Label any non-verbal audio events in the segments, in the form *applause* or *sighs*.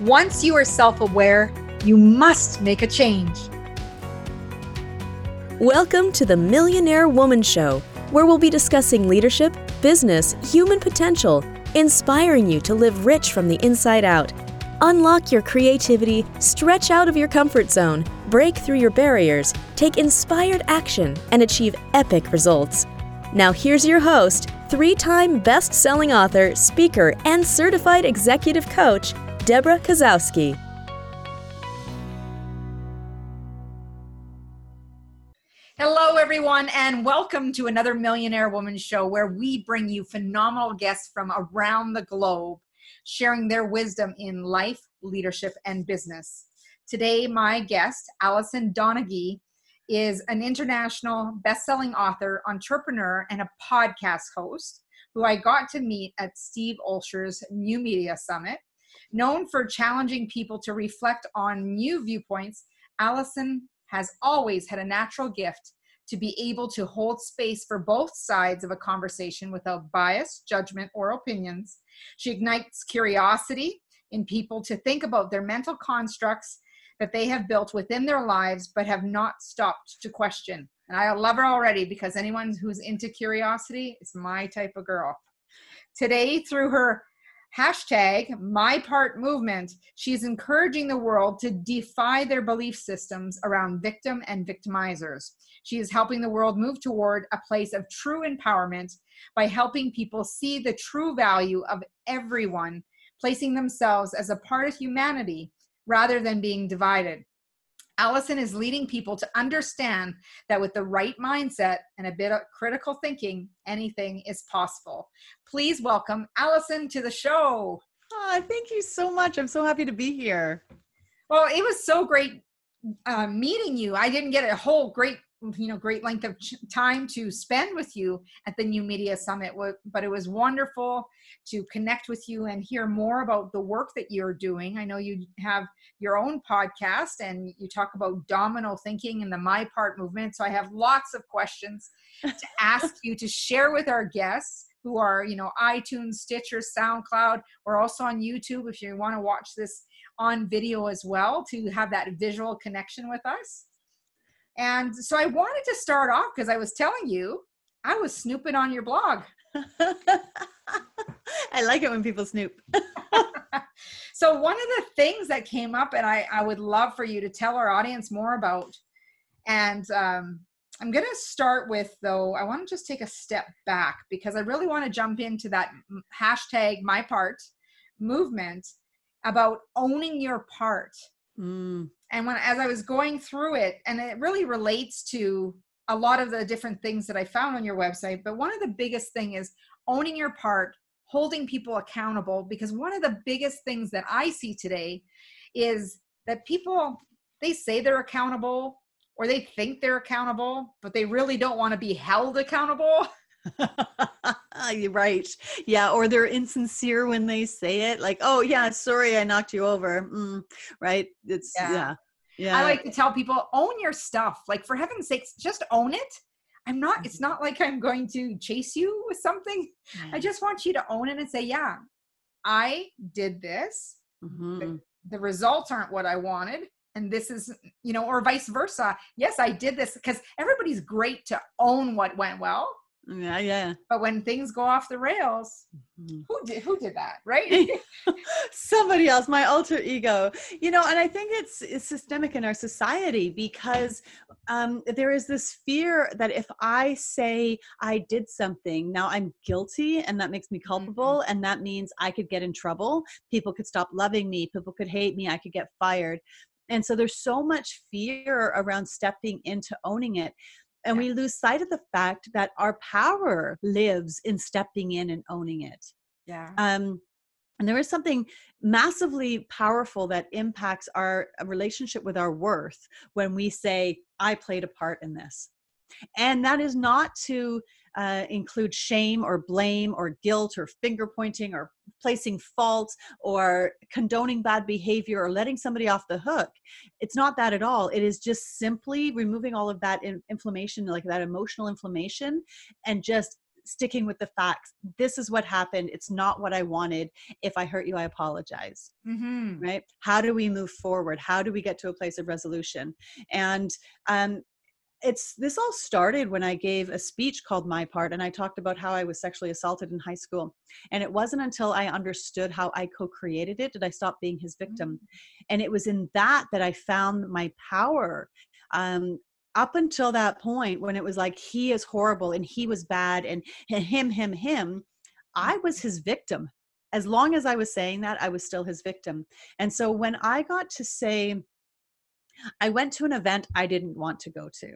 Once you are self aware, you must make a change. Welcome to the Millionaire Woman Show, where we'll be discussing leadership, business, human potential, inspiring you to live rich from the inside out. Unlock your creativity, stretch out of your comfort zone, break through your barriers, take inspired action, and achieve epic results. Now, here's your host, three time best selling author, speaker, and certified executive coach, Debra Kasowski. Hello, everyone, and welcome to another Millionaire Woman Show where we bring you phenomenal guests from around the globe sharing their wisdom in life, leadership, and business. Today, my guest, Alison Donaghey, is an international best-selling author, entrepreneur, and a podcast host who I got to meet at Steve Olsher's New Media Summit. Known for challenging people to reflect on new viewpoints, Alison has always had a natural gift to be able to hold space for both sides of a conversation without bias, judgment, or opinions. She ignites curiosity in people to think about their mental constructs that they have built within their lives but have not stopped to question. And I love her already because anyone who's into curiosity is my type of girl. Today, through her hashtag my part movement. She's encouraging the world to defy their belief systems around victim and victimizers. She is helping the world move toward a place of true empowerment by helping people see the true value of everyone placing themselves as a part of humanity rather than being divided Alison is leading people to understand that with the right mindset and a bit of critical thinking, anything is possible. Please welcome Alison to the show. Oh, thank you so much. I'm so happy to be here. Well, it was so great uh, meeting you. I didn't get a whole great you know great length of time to spend with you at the new media summit. But it was wonderful to connect with you and hear more about the work that you're doing. I know you have your own podcast and you talk about domino thinking and the my part movement so i have lots of questions to *laughs* ask you to share with our guests who are you know itunes stitcher soundcloud. Or also on youtube if you want to watch this on video as well to have that visual connection with us and so I wanted to start off because I was telling you I was snooping on your blog. *laughs* I like it when people snoop. *laughs* so one of the things that came up and I, I would love for you to tell our audience more about and um, i'm going to start with though i want to just take a step back because i really want to jump into that hashtag my part movement about owning your part mm. And when as i was going through it and it really relates to a lot of the different things that i found on your website but one of the biggest thing is owning your part holding people accountable because one of the biggest things that i see today is that people they say they're accountable or they think they're accountable but they really don't want to be held accountable *laughs* You're right. Yeah. Or they're insincere when they say it, like, oh, yeah, sorry, I knocked you over. Mm, right. It's, yeah. yeah. Yeah. I like to tell people own your stuff. Like for heaven's sakes, just own it. I'm not, it's mm-hmm. not like I'm going to chase you with something. I just want you to own it and say, yeah, I did this. Mm-hmm. The, the results aren't what I wanted. And this is, you know, or vice versa. Yes, I did this because everybody's great to own what went well yeah, yeah. But when things go off the rails, mm-hmm. who did who did that, right? *laughs* Somebody else, my alter ego. You know, and I think it's it's systemic in our society because um, there is this fear that if I say I did something, now I'm guilty, and that makes me culpable, mm-hmm. and that means I could get in trouble. People could stop loving me. People could hate me. I could get fired. And so there's so much fear around stepping into owning it and we lose sight of the fact that our power lives in stepping in and owning it. Yeah. Um and there is something massively powerful that impacts our uh, relationship with our worth when we say i played a part in this and that is not to uh, include shame or blame or guilt or finger pointing or placing fault or condoning bad behavior or letting somebody off the hook. It's not that at all. It is just simply removing all of that in- inflammation, like that emotional inflammation, and just sticking with the facts. This is what happened. It's not what I wanted. If I hurt you, I apologize. Mm-hmm. Right? How do we move forward? How do we get to a place of resolution? And um, it's this all started when I gave a speech called My Part, and I talked about how I was sexually assaulted in high school. And it wasn't until I understood how I co created it did I stop being his victim. And it was in that that I found my power. Um, up until that point, when it was like he is horrible and he was bad and him, him, him, I was his victim. As long as I was saying that, I was still his victim. And so when I got to say, I went to an event I didn't want to go to.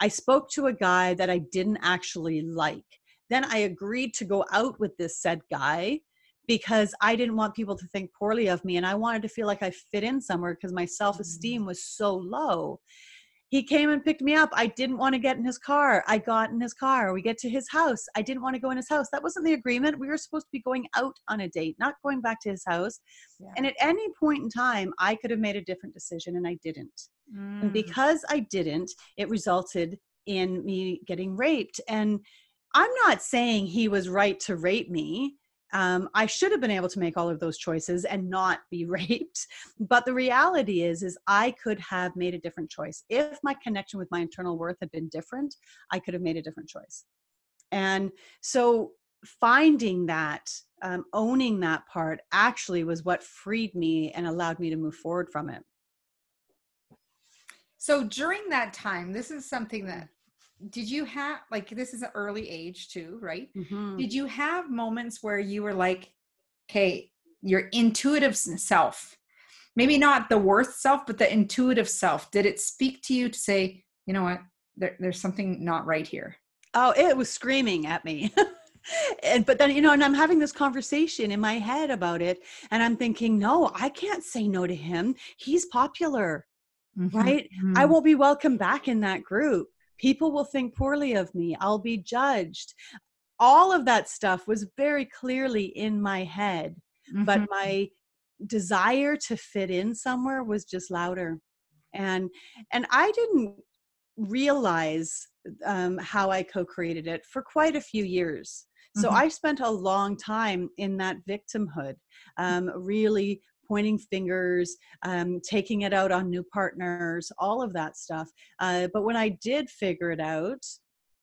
I spoke to a guy that I didn't actually like. Then I agreed to go out with this said guy because I didn't want people to think poorly of me and I wanted to feel like I fit in somewhere because my self esteem Mm. was so low. He came and picked me up. I didn't want to get in his car. I got in his car. We get to his house. I didn't want to go in his house. That wasn't the agreement. We were supposed to be going out on a date, not going back to his house. Yeah. And at any point in time, I could have made a different decision and I didn't. And Mm. because I didn't, it resulted in me getting raped. And I'm not saying he was right to rape me. Um, I should have been able to make all of those choices and not be *laughs* raped. But the reality is, is I could have made a different choice. If my connection with my internal worth had been different, I could have made a different choice. And so finding that, um, owning that part actually was what freed me and allowed me to move forward from it. So during that time, this is something that did you have like this is an early age too, right? Mhm. Did you have moments where you were like, okay, your intuitive self, maybe not the worth self, but the intuitive self, did it speak to you to say, you know what, there, there's something not right here? Oh, it was screaming at me. *laughs* and but then you know, and I'm having this conversation in my head about it, and I'm thinking, no, I can't say no to him. He's popular, right? I Mhm. won't be welcome back in that group. People will think poorly of me. I'll be judged. All of that stuff was very clearly in my head, but Mhm. my desire to fit in somewhere was just louder. And and I didn't realize um, how I co-created it for quite a few years. So Mhm. I spent a long time in that victimhood, um, really pointing fingers, um, taking it out on new partners, all of that stuff. Uh, but when I did figure it out,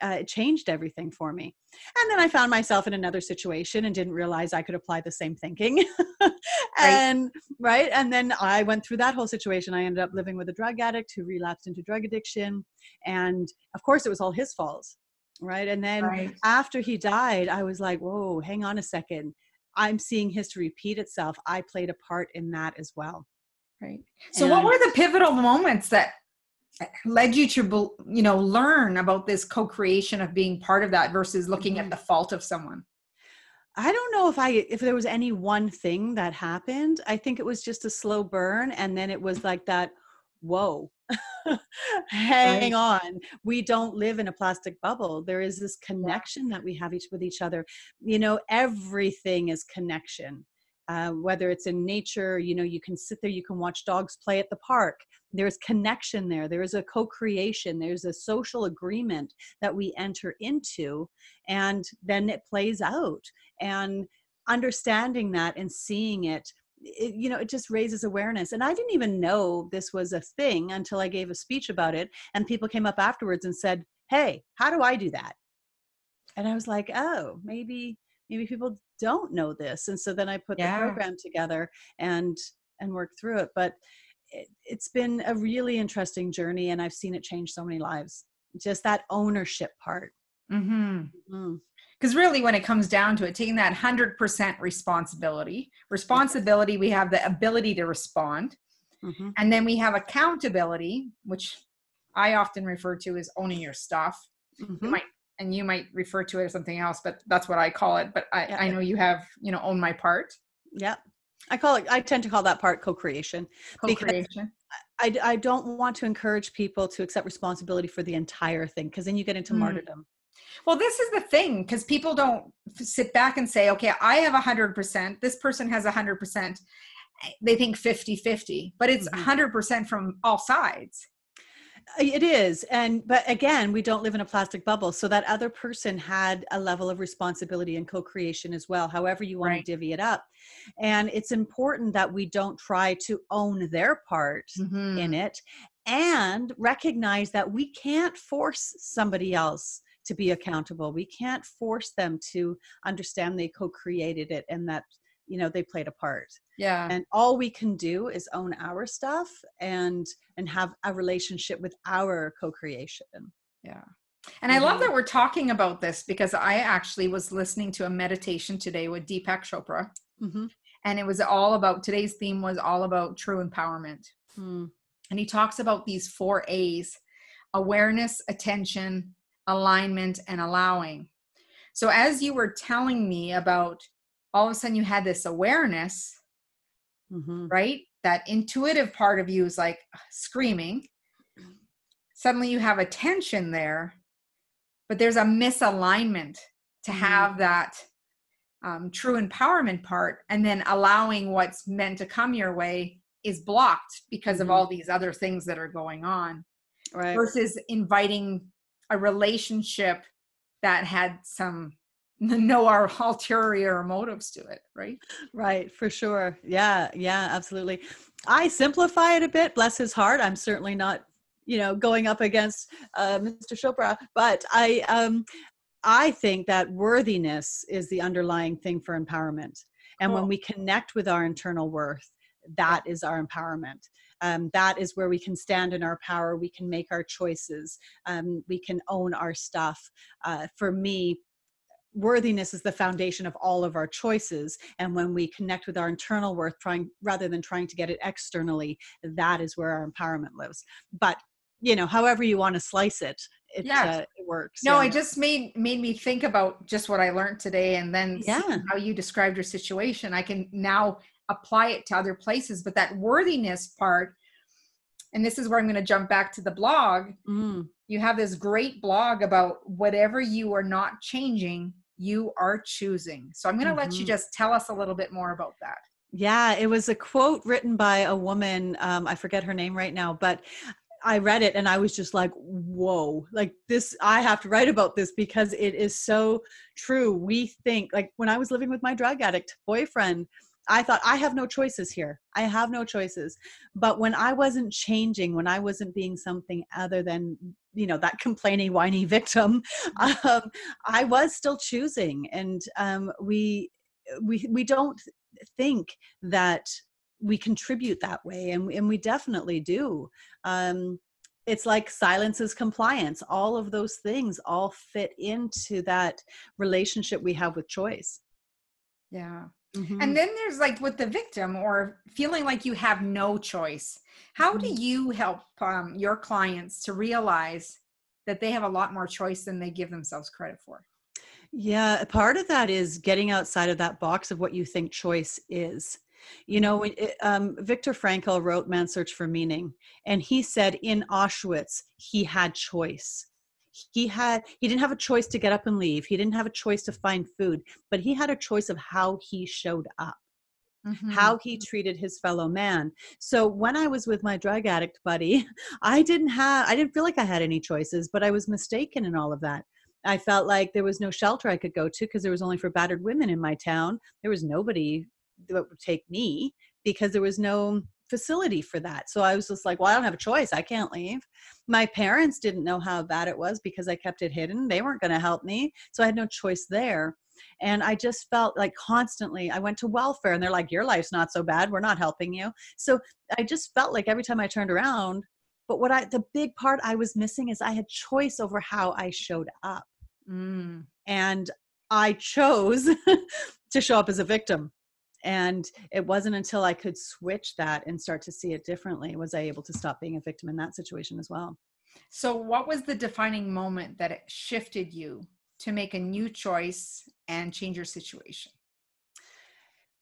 uh, it changed everything for me. And then I found myself in another situation and didn't realize I could apply the same thinking. *laughs* and right. And then I went through that whole situation. I ended up living with a drug addict who relapsed into drug addiction. And of course, it was all his fault. Right. And then Right. after he died, I was like, whoa, hang on a second. I'm seeing history repeat itself. I played a part in that as well. Right. So, what were the pivotal moments that led you to, you know, learn about this co-creation of being part of that versus looking at Mhm. the fault of someone? I don't know if I if there was any one thing that happened. I think it was just a slow burn and then it was like that whoa. *laughs* Hang on. We don't live in a plastic bubble. There is this connection that we have each with each other. You know, everything is connection. Uh, whether it's in nature, you know, you can sit there, you can watch dogs play at the park. There's connection there. There is a co creation. There's a social agreement that we enter into, and then it plays out. And understanding that and seeing it, it, you know, it just raises awareness. And I didn't even know this was a thing until I gave a speech about it, and people came up afterwards and said, "Hey, how do I do that?" And I was like, "Oh, maybe maybe people don't know this." And so then I put Yeah. the program together and and worked through it. But it, it's been a really interesting journey, and I've seen it change so many lives. Just that ownership part. Mm-hmm. Mm. Because really, when it comes down to it, taking that 100% responsibility, responsibility, we have the ability to respond. Mhm. And then we have accountability, which I often refer to as owning your stuff. You might, and you might refer to it as something else, but that's what I call it. But I, Yeah. I know you have, you know, own my part, Yep. I call it, I tend to call that part co creation. Because- co-creation. I, I don't want to encourage people to accept responsibility for the entire thing because then you get into Mm. martyrdom. Well, this is the thing because people don't sit back and say, okay, I have 100%, this person has 100%. They think 50 50, but it's Mhm. 100% from all sides. It is. And, but again, we don't live in a plastic bubble. So that other person had a level of responsibility and co creation as well, however you want Right. to divvy it up. And it's important that we don't try to own their part Mhm. in it and recognize that we can't force somebody else to be accountable. We can't force them to understand they co created it and that, you know, they played a part yeah and all we can do is own our stuff and and have a relationship with our co-creation Yeah. And I love Mhm. that we're talking about this because I actually was listening to a meditation today with Deepak Chopra, mm-hmm. and it was all about today's theme was all about true empowerment. Hmm. And he talks about these four A's awareness, attention, alignment, and allowing. So, as you were telling me about all of a sudden you had this awareness, Mm-hmm. right? That intuitive part of you is like screaming. Suddenly you have attention there, but there's a misalignment to Mhm. have that um, true empowerment part, and then allowing what's meant to come your way is blocked because of Mhm. all these other things that are going on right versus inviting a relationship that had some *laughs* no our ulterior motives to it right? Right for sure. Yeah yeah absolutely. I simplify it a bit bless his heart. I'm certainly not you know going up against uh, mr chopra but i um i think that worthiness is the underlying thing for empowerment. And when we connect with our internal worth that is our empowerment. Um, that is where we can stand in our power. We can make our choices. Um, we can own our stuff. Uh, for me worthiness is the foundation of all of our choices. And when we connect with our internal worth trying rather than trying to get it externally that is where our empowerment lives. But you know however you want to slice it it, uh, it works No, yeah. it just made made me think about just what I learned today, and then Yeah. how you described your situation. I can now apply it to other places, but that worthiness part, and this is where I'm going to jump back to the blog. Mm, You have this great blog about whatever you are not changing, you are choosing. So I'm going to let you Mhm. just tell us a little bit more about that. yeah it was a quote written by a woman um, i forget her name right now but I read it and I was just like, whoa, like this, I have to write about this because it is so true. We think, like, when I was living with my drug addict boyfriend, I thought, I have no choices here. I have no choices. But when I wasn't changing, when I wasn't being something other than, you know, that complaining, whiny victim, *laughs* um, I was still choosing. And um, we, we, we don't think that we contribute that way and, and we definitely do um, it's like silence is compliance all of those things all fit into that relationship we have with choice Yeah. Mhm. And then there's like with the victim or feeling like you have no choice. How do Mhm. you help um, your clients to realize that they have a lot more choice than they give themselves credit for? Yeah, part of that is getting outside of that box of what you think choice is. You know, it, um, Viktor Frankl wrote Man's Search for Meaning, and he said in Auschwitz, he had choice. He had he didn't have a choice to get up and leave. He didn't have a choice to find food, but he had a choice of how he showed up Mm-hmm. how he treated his fellow man. So when I was with my drug addict buddy, *laughs* I didn't have I didn't feel like I had any choices, but I was mistaken in all of that. I felt like there was no shelter I could go to because there was only for battered women in my town. There was nobody that would take me because there was no facility for that. So I was just like, well, I don't have a choice. I can't leave. My parents didn't know how bad it was because I kept it hidden. They weren't going to help me. So I had no choice there. And I just felt like constantly I went to welfare and they're like, your life's not so bad. We're not helping you. So I just felt like every time I turned around, but what I, the big part I was missing is I had choice over how I showed up. Mm. And I chose *laughs* to show up as a victim. And it wasn't until I could switch that and start to see it differently was I able to stop being a victim in that situation as well. So, what was the defining moment that it shifted you to make a new choice and change your situation?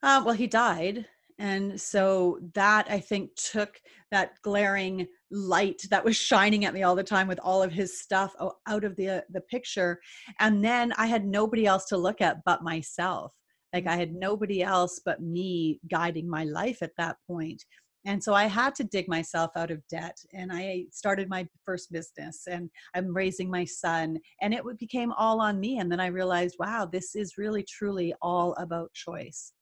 Uh, well, he died. And so that I think took that glaring light that was shining at me all the time with all of his stuff out of the uh, the picture. And then I had nobody else to look at but myself. Like I had nobody else but me guiding my life at that point. and so i had to dig myself out of debt and i started my first business and i'm raising my son and it became all on me and then i realized wow this is really truly all about choice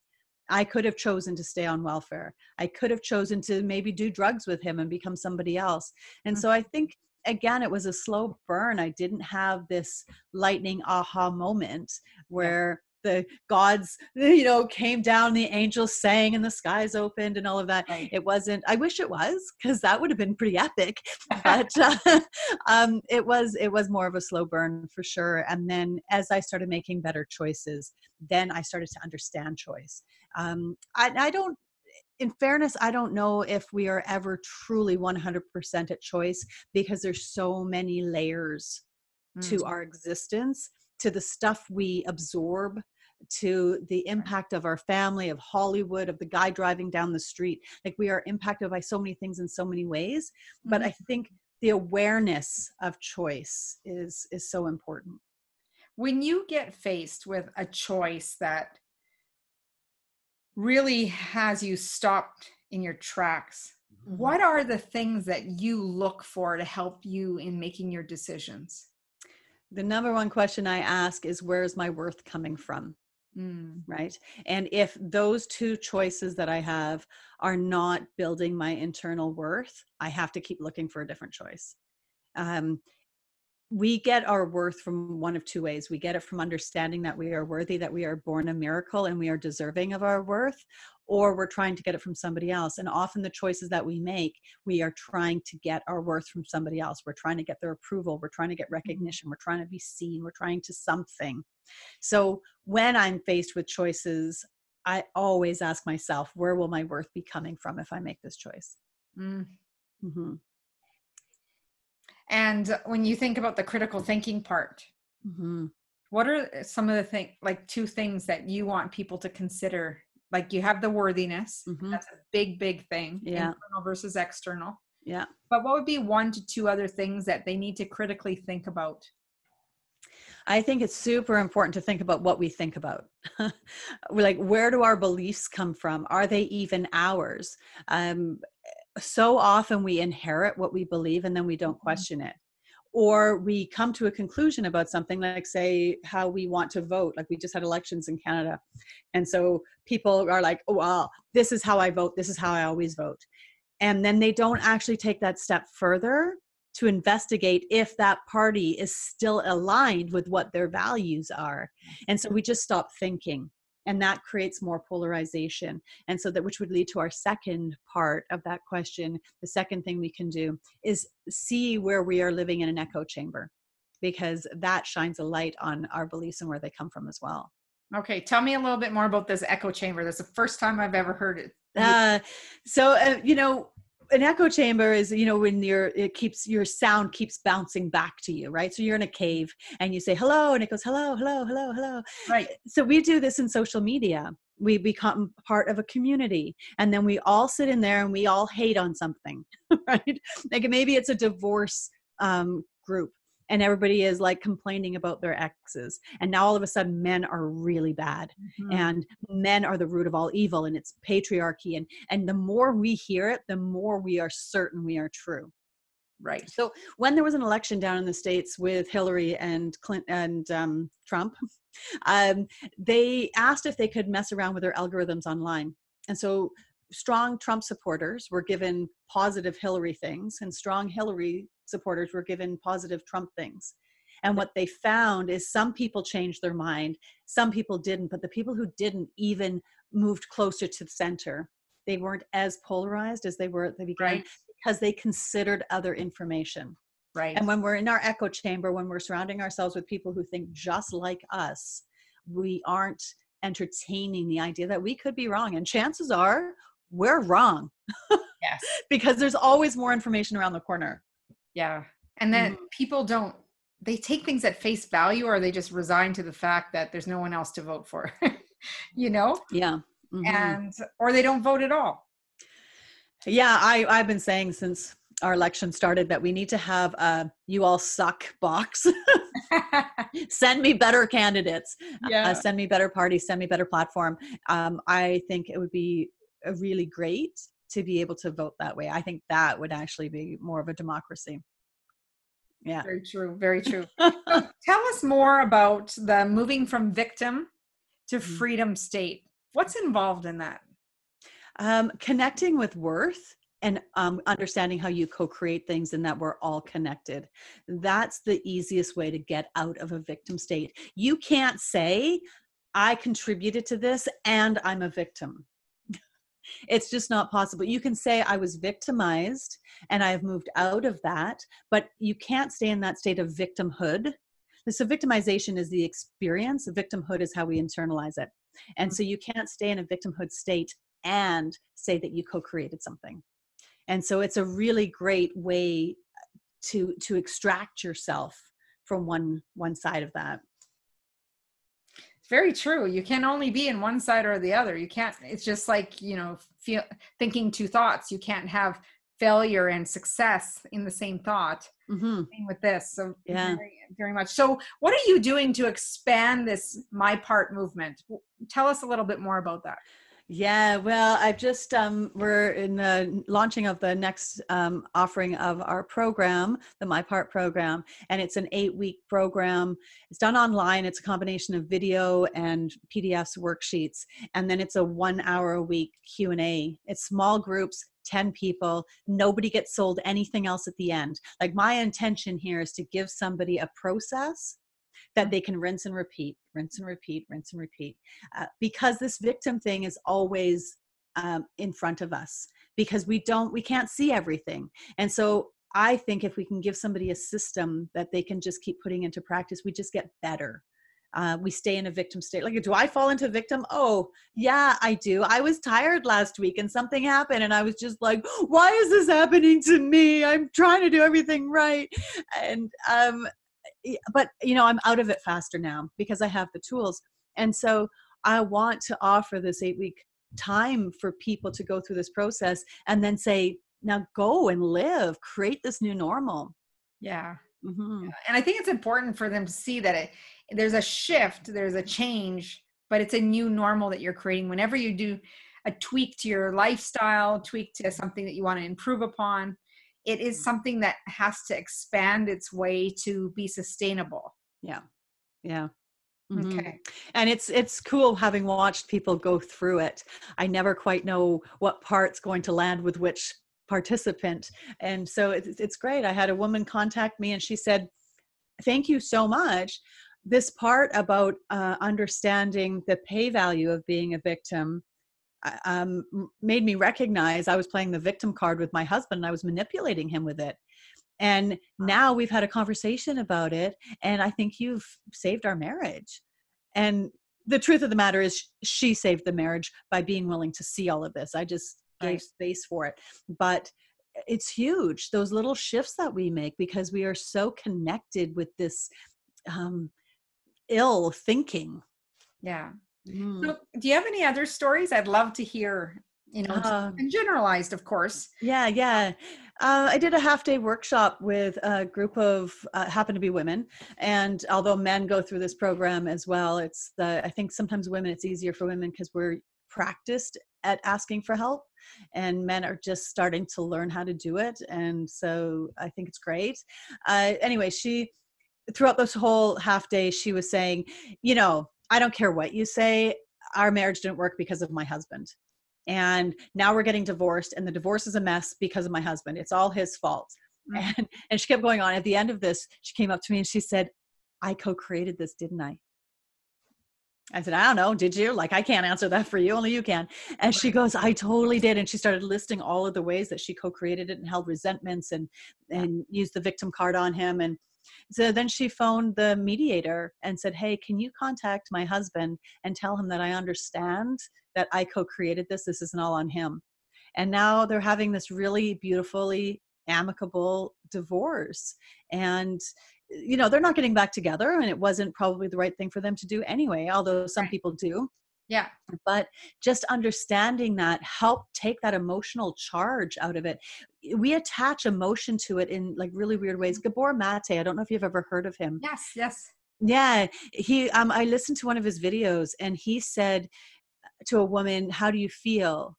I could have chosen to stay on welfare. I could have chosen to maybe do drugs with him and become somebody else. And mm-hmm. so I think again it was a slow burn. I didn't have this lightning aha moment where the gods you know came down the angels sang and the skies opened and all of that right. it wasn't i wish it was because that would have been pretty epic *laughs* but uh, um, it was it was more of a slow burn for sure and then as i started making better choices then i started to understand choice um, I, I don't in fairness, I don't know if we are ever truly 100% at choice because there's so many layers mm. to our existence to the stuff we absorb to the impact of our family of hollywood of the guy driving down the street like we are impacted by so many things in so many ways but i mm-hmm. think the awareness of choice is is so important when you get faced with a choice that really has you stopped in your tracks mm-hmm. what are the things that you look for to help you in making your decisions the number one question I ask is where's my worth coming from? Mm. Right. And if those two choices that I have are not building my internal worth, I have to keep looking for a different choice. Um, we get our worth from one of two ways. We get it from understanding that we are worthy, that we are born a miracle and we are deserving of our worth, or we're trying to get it from somebody else. And often the choices that we make, we are trying to get our worth from somebody else. We're trying to get their approval. We're trying to get mm-hmm. recognition. We're trying to be seen. We're trying to something. So when I'm faced with choices, I always ask myself, where will my worth be coming from if I make this choice? Mm. Mm-hmm. And when you think about the critical thinking part, mm-hmm. what are some of the things, like two things that you want people to consider like you have the worthiness mm-hmm. that's a big big thing yeah internal versus external yeah but what would be one to two other things that they need to critically think about I think it's super important to think about what we think about. *laughs* like, where do our beliefs come from? Are they even ours? Um, so often we inherit what we believe and then we don't mm-hmm. question it. Or we come to a conclusion about something like say how we want to vote like we just had elections in canada. And so people are like oh well this is how i vote this is how i always vote. And then they don't actually take that step further to investigate if that party is still aligned with what their values are. And so we just stop thinking and that creates more polarization. And so that which would lead to our second part of that question the second thing we can do is see where we are living in an echo chamber because that shines a light on our beliefs and where they come from as well. Okay tell me a little bit more about this echo chamber. That's the first time i've ever heard it. Uh, so uh, you know an echo chamber is you know when your it keeps your sound keeps bouncing back to you right? So you're in a cave and you say hello and it goes hello hello hello hello. Right. So we do this in social media. We become part of a community and then we all sit in there and we all hate on something *laughs* right? Like maybe it's a divorce um, group and everybody is like complaining about their exes and now all of a sudden men are really bad mm-hmm. and men are the root of all evil and it's patriarchy and and the more we hear it the more we are certain we are true right so when there was an election down in the states with hillary and clint and um, trump *laughs* um, they asked if they could mess around with their algorithms online and so strong trump supporters were given positive hillary things and strong hillary supporters were given positive Trump things. And what they found is some people changed their mind, some people didn't, but the people who didn't even moved closer to the center. They weren't as polarized as they were at the beginning right. because they considered other information. Right. And when we're in our echo chamber, when we're surrounding ourselves with people who think just like us, we aren't entertaining the idea that we could be wrong. And chances are we're wrong. Yes. because there's always more information around the corner. Yeah. And then mm-hmm. people don't they take things at face value or they just resign to the fact that there's no one else to vote for. *laughs* you know? Yeah. Mm-hmm. And or they don't vote at all. Yeah, I I've been saying since our election started that we need to have a you all suck box *laughs* *laughs* send me better candidates uh, yeah. Uh, send me better parties send me better platform um, i think it would be really great to be able to vote that way. I think that would actually be more of a democracy. Yeah. Very true. Very true. *laughs* so tell us more about the moving from victim to Mm-hmm. freedom state. What's involved in that? Um, connecting with worth and um, understanding how you co-create things and that we're all connected that's the easiest way to get out of a victim state you can't say i contributed to this and i'm a victim it's just not possible. You can say i was victimized and i have moved out of that but you can't stay in that state of victimhood. So victimization is the experience. Victimhood is how we internalize it. And so you can't stay in a victimhood state and say that you co-created something. And so it's a really great way to to extract yourself from one one side of that very true. You can only be in one side or the other. You can't. It's just like you know, feel thinking two thoughts. You can't have failure and success in the same thought. mm-hmm. Same with this. So Yeah. very, very much. So what are you doing to expand this my part movement? Tell us a little bit more about that. Yeah, well, I've just um, we're in the launching of the next um, offering of our program, the My Part program, and it's an eight-week program. It's done online. It's a combination of video and PDFs, worksheets, and then it's a one-hour a week Q and A. It's small groups, ten people. Nobody gets sold anything else at the end. Like my intention here is to give somebody a process that they can rinse and repeat, rinse and repeat, rinse and repeat uh, because this victim thing is always um, in front of us because we don't we can't see everything. And so i think if we can give somebody a system that they can just keep putting into practice we just get better. Uh, we stay in a victim state. Like do i fall into victim? Oh yeah i do. I was tired last week and something happened and i was just like why is this happening to me? I'm trying to do everything right. And um but you know i'm out of it faster now because i have the tools and so I want to offer this eight week time for people to go through this process and then say, now go and live, create this new normal. Yeah. Mhm. And I think it's important for them to see that it there's a shift, there's a change, but it's a new normal that you're creating. Whenever you do a tweak to your lifestyle, tweak to something that you want to improve upon, it is something that has to expand its way to be sustainable. Yeah. Yeah. Mhm. Okay. and it's it's cool having watched people go through it i never quite know what part's going to land with which participant and so it's, it's great i had a woman contact me and she said thank you so much this part about uh, understanding the pay value of being a victim um, made me recognize i was playing the victim card with my husband and i was manipulating him with it. And now we've had a conversation about it and i think you've saved our marriage. And the truth of the matter is she saved the marriage by being willing to see all of this. I just gave Right. space for it. But it's huge those little shifts that we make because we are so connected with this um, ill thinking. Yeah. Mm. So, do you have any other stories? I'd love to hear, you know, Uh, and generalized, of course. Yeah, yeah. Uh, I did a half day workshop with a group of uh, happen to be women, and although men go through this program as well, it's the, I think sometimes women it's easier for women because we're practiced at asking for help, and men are just starting to learn how to do it, and so I think it's great. Uh, anyway, she throughout this whole half day she was saying, you know, I don't care what you say, our marriage didn't work because of my husband. And now we're getting divorced and the divorce is a mess because of my husband. It's all his fault. Mhm. *laughs* and and she kept going on. At the end of this she came up to me and she said i co-created this didn't i? I said i don't know. Did you? Like i can't answer that for you. Only you can. And she goes i totally did. And she started listing all of the ways that she co-created it and held resentments and and used the victim card on him. And so then she phoned the mediator and said hey can you contact my husband and tell him that i understand that I co created this. This isn't all on him. And now they're having this really beautifully amicable divorce. And, you know, they're not getting back together. And it wasn't probably the right thing for them to do anyway, although some Right. people do. Yeah. But just understanding that help take that emotional charge out of it. We attach emotion to it in like really weird ways. Gabor Mate, I don't know if you've ever heard of him. Yes. Yes. Yeah, he um I listened to one of his videos and he said to a woman, "How do you feel?"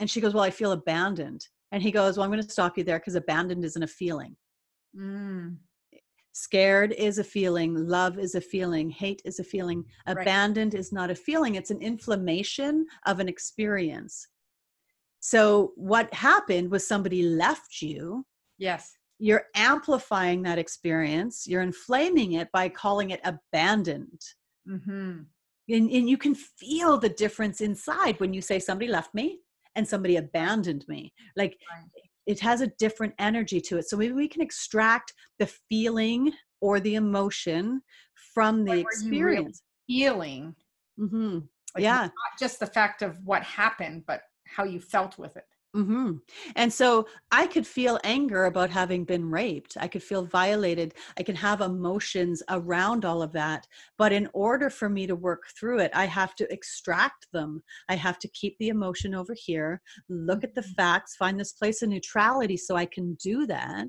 And she goes, Well, I feel abandoned. And he goes, Well, I'm going to stop you there because abandoned isn't a feeling. Mm. Scared is a feeling, love is a feeling, hate is a feeling, Right. abandoned is not a feeling, it's an inflammation of an experience. So, what happened was somebody left you, Yes. you're amplifying that experience, you're inflaming it by calling it abandoned. Mm-hmm. And, and you can feel the difference inside when you say somebody left me and somebody abandoned me. Like Right. It has a different energy to it. So maybe we can extract the feeling or the emotion from the you really experience. Feeling. hmm Like, yeah. Not just the fact of what happened, but how you felt with it. Hmm And so I could feel anger about having been raped. I could feel violated. I can have emotions around all of that. But in order for me to work through it, I have to extract them. I have to keep the emotion over here, look at the Mhm. facts, find this place of neutrality so I can do that.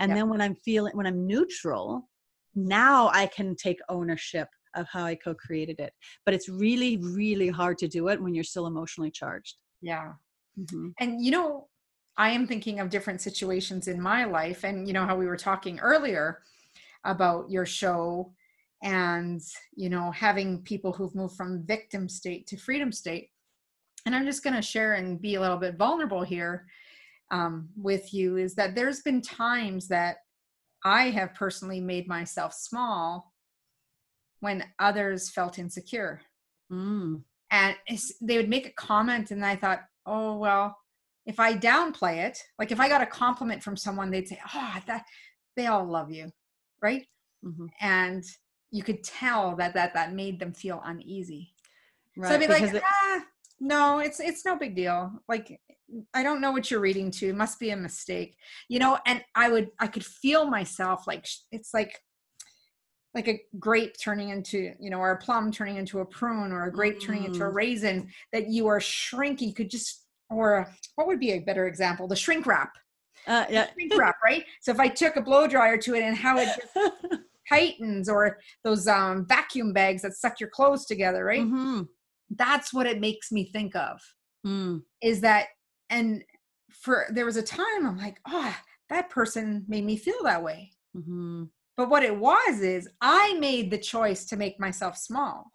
And Yeah. then when I'm feeling, when I'm neutral, now I can take ownership of how I co created it. But it's really, really hard to do it when you're still emotionally charged. Yeah. Mhm. And you know, I am thinking of different situations in my life, and you know how we were talking earlier about your show and you know having people who've moved from victim state to freedom state. And I'm just going to share and be a little bit vulnerable here um, with you is that there's been times that I have personally made myself small when others felt insecure Mm. and they would make a comment and i thought oh well if i downplay it like if i got a compliment from someone they'd say oh that they all love you right Mhm. and you could tell that that that made them feel uneasy Right. so i'd be like it- ah, no it's it's no big deal like i don't know what you're reading to it must be a mistake you know and i would i could feel myself like it's like like a grape turning into you know or a plum turning into a prune or a grape turning into a Mm. raisin that you are shrinking you could just or what would be a better example the shrink wrap uh, The yeah. shrink wrap right so if i took a blow dryer to it and how it just *laughs* tightens or those um, vacuum bags that suck your clothes together right Mhm. that's what it makes me think of Mm. is that and for there was a time i'm like oh that person made me feel that way Mhm. But what it was is i made the choice to make myself small.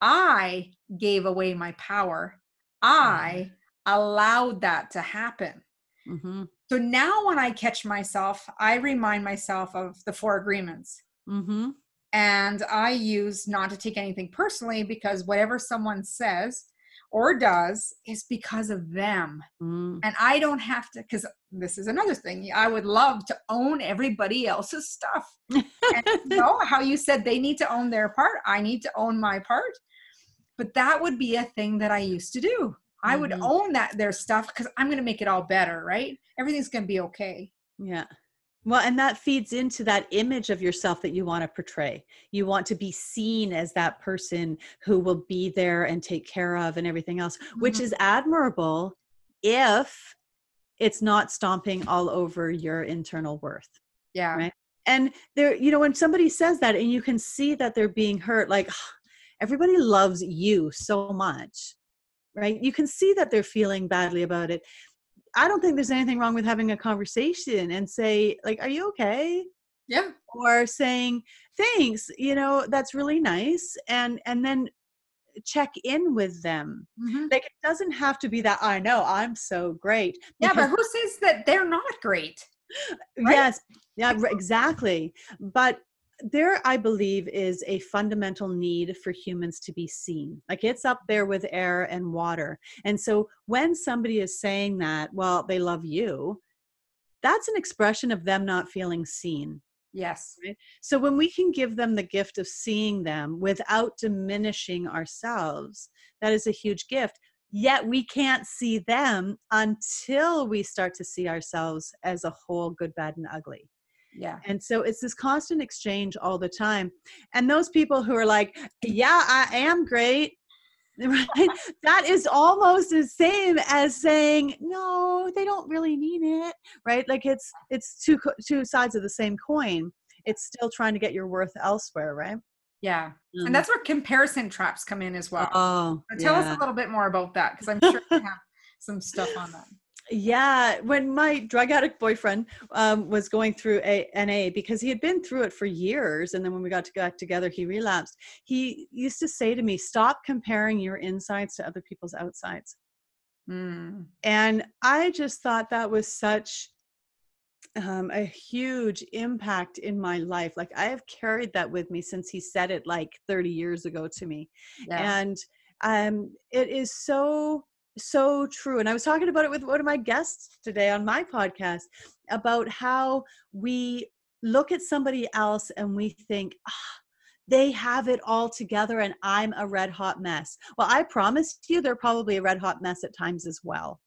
I gave away my power. I allowed that to happen. Mhm. so now when i catch myself i remind myself of the four agreements. Mhm. and I use not to take anything personally because whatever someone says or does is because of them. Mm. And I don't have to, because this is another thing. I would love to own everybody else's stuff. *laughs* And you know how you said they need to own their part, I need to own my part. But that would be a thing that I used to do. I would Mhm. own that their stuff because I'm going to make it all better, right? Everything's going to be okay. Yeah. Well, and that feeds into that image of yourself that you want to portray. You want to be seen as that person who will be there and take care of and everything else, which Mhm. is admirable if it's not stomping all over your internal worth. Yeah. Right. And there, you know, when somebody says that and you can see that they're being hurt, like *sighs* everybody loves you so much, right? You can see that they're feeling badly about it. I don't think there's anything wrong with having a conversation and say, like, are you okay? Yeah. Or saying, thanks, you know, that's really nice. And and then check in with them. Mhm. Like it doesn't have to be that I know I'm so great. Yeah. But who says that they're not great? *gasps* right? Yes, yeah, exactly. But there, I believe, is a fundamental need for humans to be seen. Like it's up there with air and water. And so when somebody is saying that, well, they love you, that's an expression of them not feeling seen. Yes. So when we can give them the gift of seeing them without diminishing ourselves, that is a huge gift. Yet we can't see them until we start to see ourselves as a whole, good, bad, and ugly. Yeah. And so it's this constant exchange all the time. And those people who are like, yeah, I am great. *laughs* Right? that is almost the same as saying no they don't really mean it right like it's it's two two sides of the same coin it's still trying to get your worth elsewhere right Yeah. Um, And that's where comparison traps come in as well. oh So tell yeah. us a little bit more about that because I'm sure you have some stuff on that. Yeah, when my drug addict boyfriend um, was going through a NA because he had been through it for years, and then when we got to back together, he relapsed. He used to say to me, "Stop comparing your insides to other people's outsides." Mm. And I just thought that was such um, a huge impact in my life. Like I have carried that with me since he said it like 30 years ago to me, yeah. and um, it is so so true. And I was talking about it with one of my guests today on my podcast about how we look at somebody else and we think, ah, they have it all together and I'm a red hot mess. Well, I promised you they're probably a red hot mess at times as well.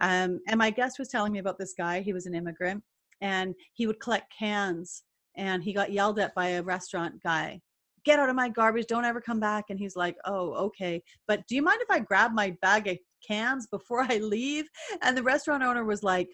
Um, and my guest was telling me about this guy. He was an immigrant and he would collect cans and he got yelled at by a restaurant guy get out of my garbage don't ever come back and he's like oh okay but do you mind if i grab my bag of cans before I leave. And the restaurant owner was like,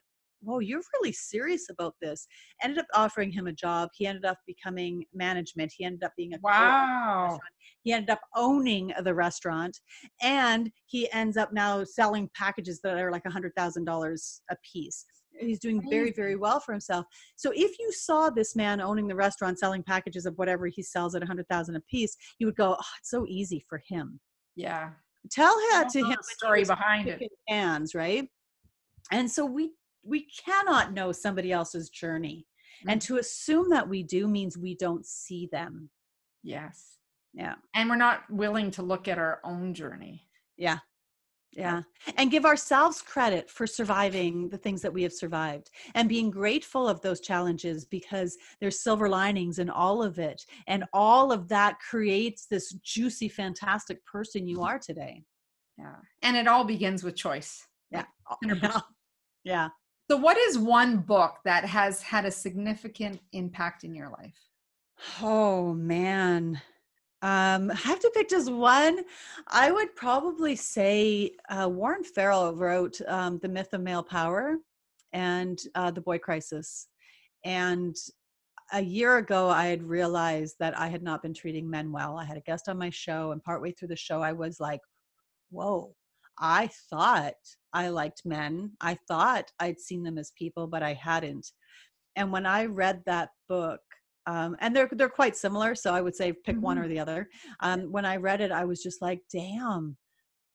Whoa, you're really serious about this. Ended up offering him a job. He ended up becoming management. He ended up being a wow. He ended up owning the restaurant, and he ends up now selling packages that are like a hundred thousand dollars a piece. He's doing very, very well for himself. So if you saw this man owning the restaurant, selling packages of whatever he sells at a hundred thousand a piece, you would go, "Oh, it's so easy for him." Yeah, tell that to him story behind it. hands right? And so we we cannot know somebody else's journey. Mm-hmm. and to assume that we do means we don't see them. Yes. Yeah. And we're not willing to look at our own journey. Yeah yeah. And give ourselves credit for surviving the things that we have survived and being grateful of those challenges because there's silver linings in all of it and all of that creates this juicy fantastic person you are today. Yeah. And it all begins with choice. Yeah. Yeah, oh, *laughs* yeah. so what is one book that has had a significant impact in your life? Oh man um, I have to pick just one. I would probably say uh, Warren Farrell wrote um, The Myth of Male Power and uh, The Boy Crisis. And a year ago, I had realized that I had not been treating men well. I had a guest on my show, and partway through the show, I was like, whoa, I thought I liked men. I thought I'd seen them as people, but I hadn't. And when I read that book, um, and they're they're quite similar. So I would say pick mm-hmm. one or the other. Um, when I read it, I was just like, damn,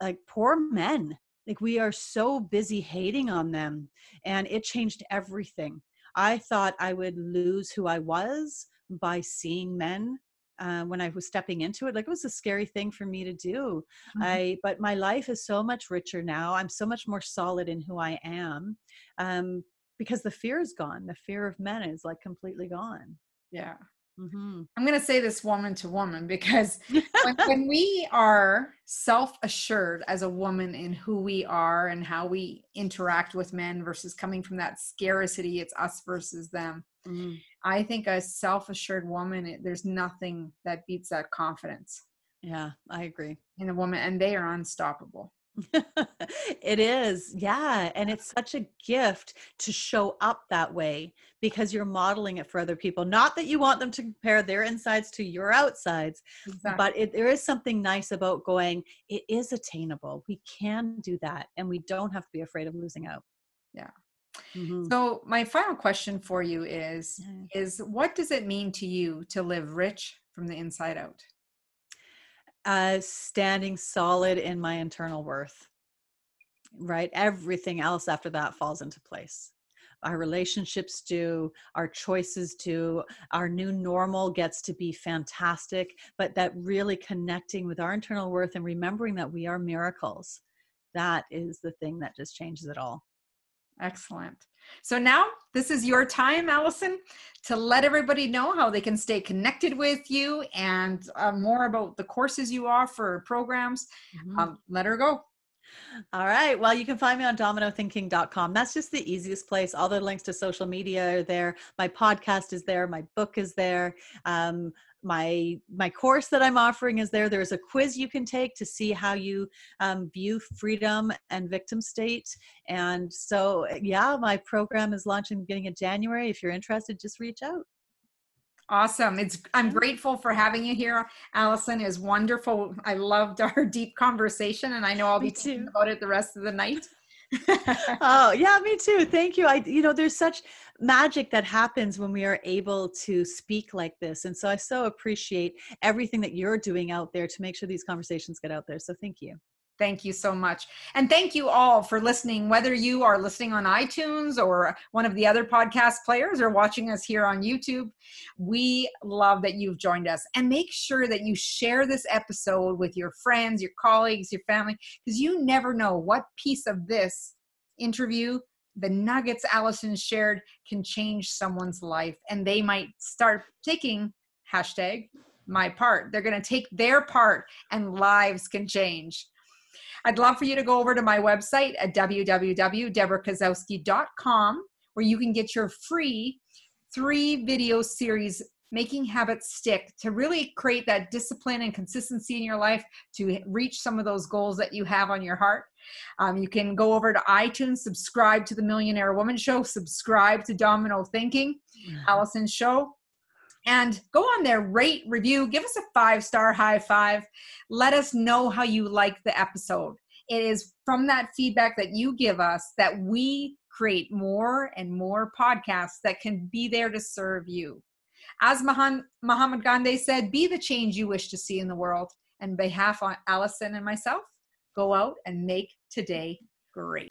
like poor men. Like we are so busy hating on them, and it changed everything. I thought I would lose who I was by seeing men uh, when I was stepping into it. Like it was a scary thing for me to do. Mm-hmm. I but my life is so much richer now. I'm so much more solid in who I am um, because the fear is gone. The fear of men is like completely gone. Yeah. Mm-hmm. I'm going to say this woman to woman because *laughs* when, when, we are self assured as a woman in who we are and how we interact with men versus coming from that scarcity, it's us versus them. Mm-hmm. I think a self assured woman, it, there's nothing that beats that confidence. Yeah, I agree. In a woman, and they are unstoppable. *laughs* it is. Yeah. And it's such a gift to show up that way because you're modeling it for other people. Not that you want them to compare their insides to your outsides, exactly. but it, there is something nice about going, it is attainable. We can do that. And we don't have to be afraid of losing out. Yeah. Mm-hmm. So my final question for you is is what does it mean to you to live rich from the inside out? Uh, standing solid in my internal worth, right? Everything else after that falls into place. Our relationships do, our choices do, our new normal gets to be fantastic, but that really connecting with our internal worth and remembering that we are miracles, that is the thing that just changes it all. Excellent. So now this is your time, Alison, to let everybody know how they can stay connected with you and uh, more about the courses you offer, programs. Mm-hmm. Um, let her go. All right. Well, you can find me on dominothinking.com. That's just the easiest place. All the links to social media are there. My podcast is there. My book is there. Um, my my course that i'm offering is there. There's a quiz you can take to see how you um, view freedom and victim state. And so yeah my program is launching beginning of january. If you're interested just reach out. Awesome. It's i'm grateful for having you here alison. Is wonderful. I loved *laughs* our deep conversation and i know i'll be thinking about it the rest of the night *laughs* oh yeah me too thank you i you know there's such magic that happens when we are able to speak like this and so i so appreciate everything that you're doing out there to make sure these conversations get out there so thank you Thank you so much. And thank you all for listening, whether you are listening on iTunes or one of the other podcast players or watching us here on YouTube. We love that you've joined us. And make sure that you share this episode with your friends, your colleagues, your family, because you never know what piece of this interview, the nuggets Alison shared, can change someone's life. And they might start taking hashtag my part. They're going to take their part and lives can change. I'd love for you to go over to my website at www.debrakasowski.com where you can get your free three video series making habits stick to really create that discipline and consistency in your life to reach some of those goals that you have on your heart. Um, you can go over to iTunes, subscribe to the Millionaire Woman Show, subscribe to Domino Thinking, mm-hmm. Alison's show, and go on there, rate, review, give us a five star high five. Let us know how you like the episode. It is from that feedback that you give us that we create more and more podcasts that can be there to serve you. As Mahatma Gandhi said, be the change you wish to see in the world. And behalf of Alison and myself, go out and make today great.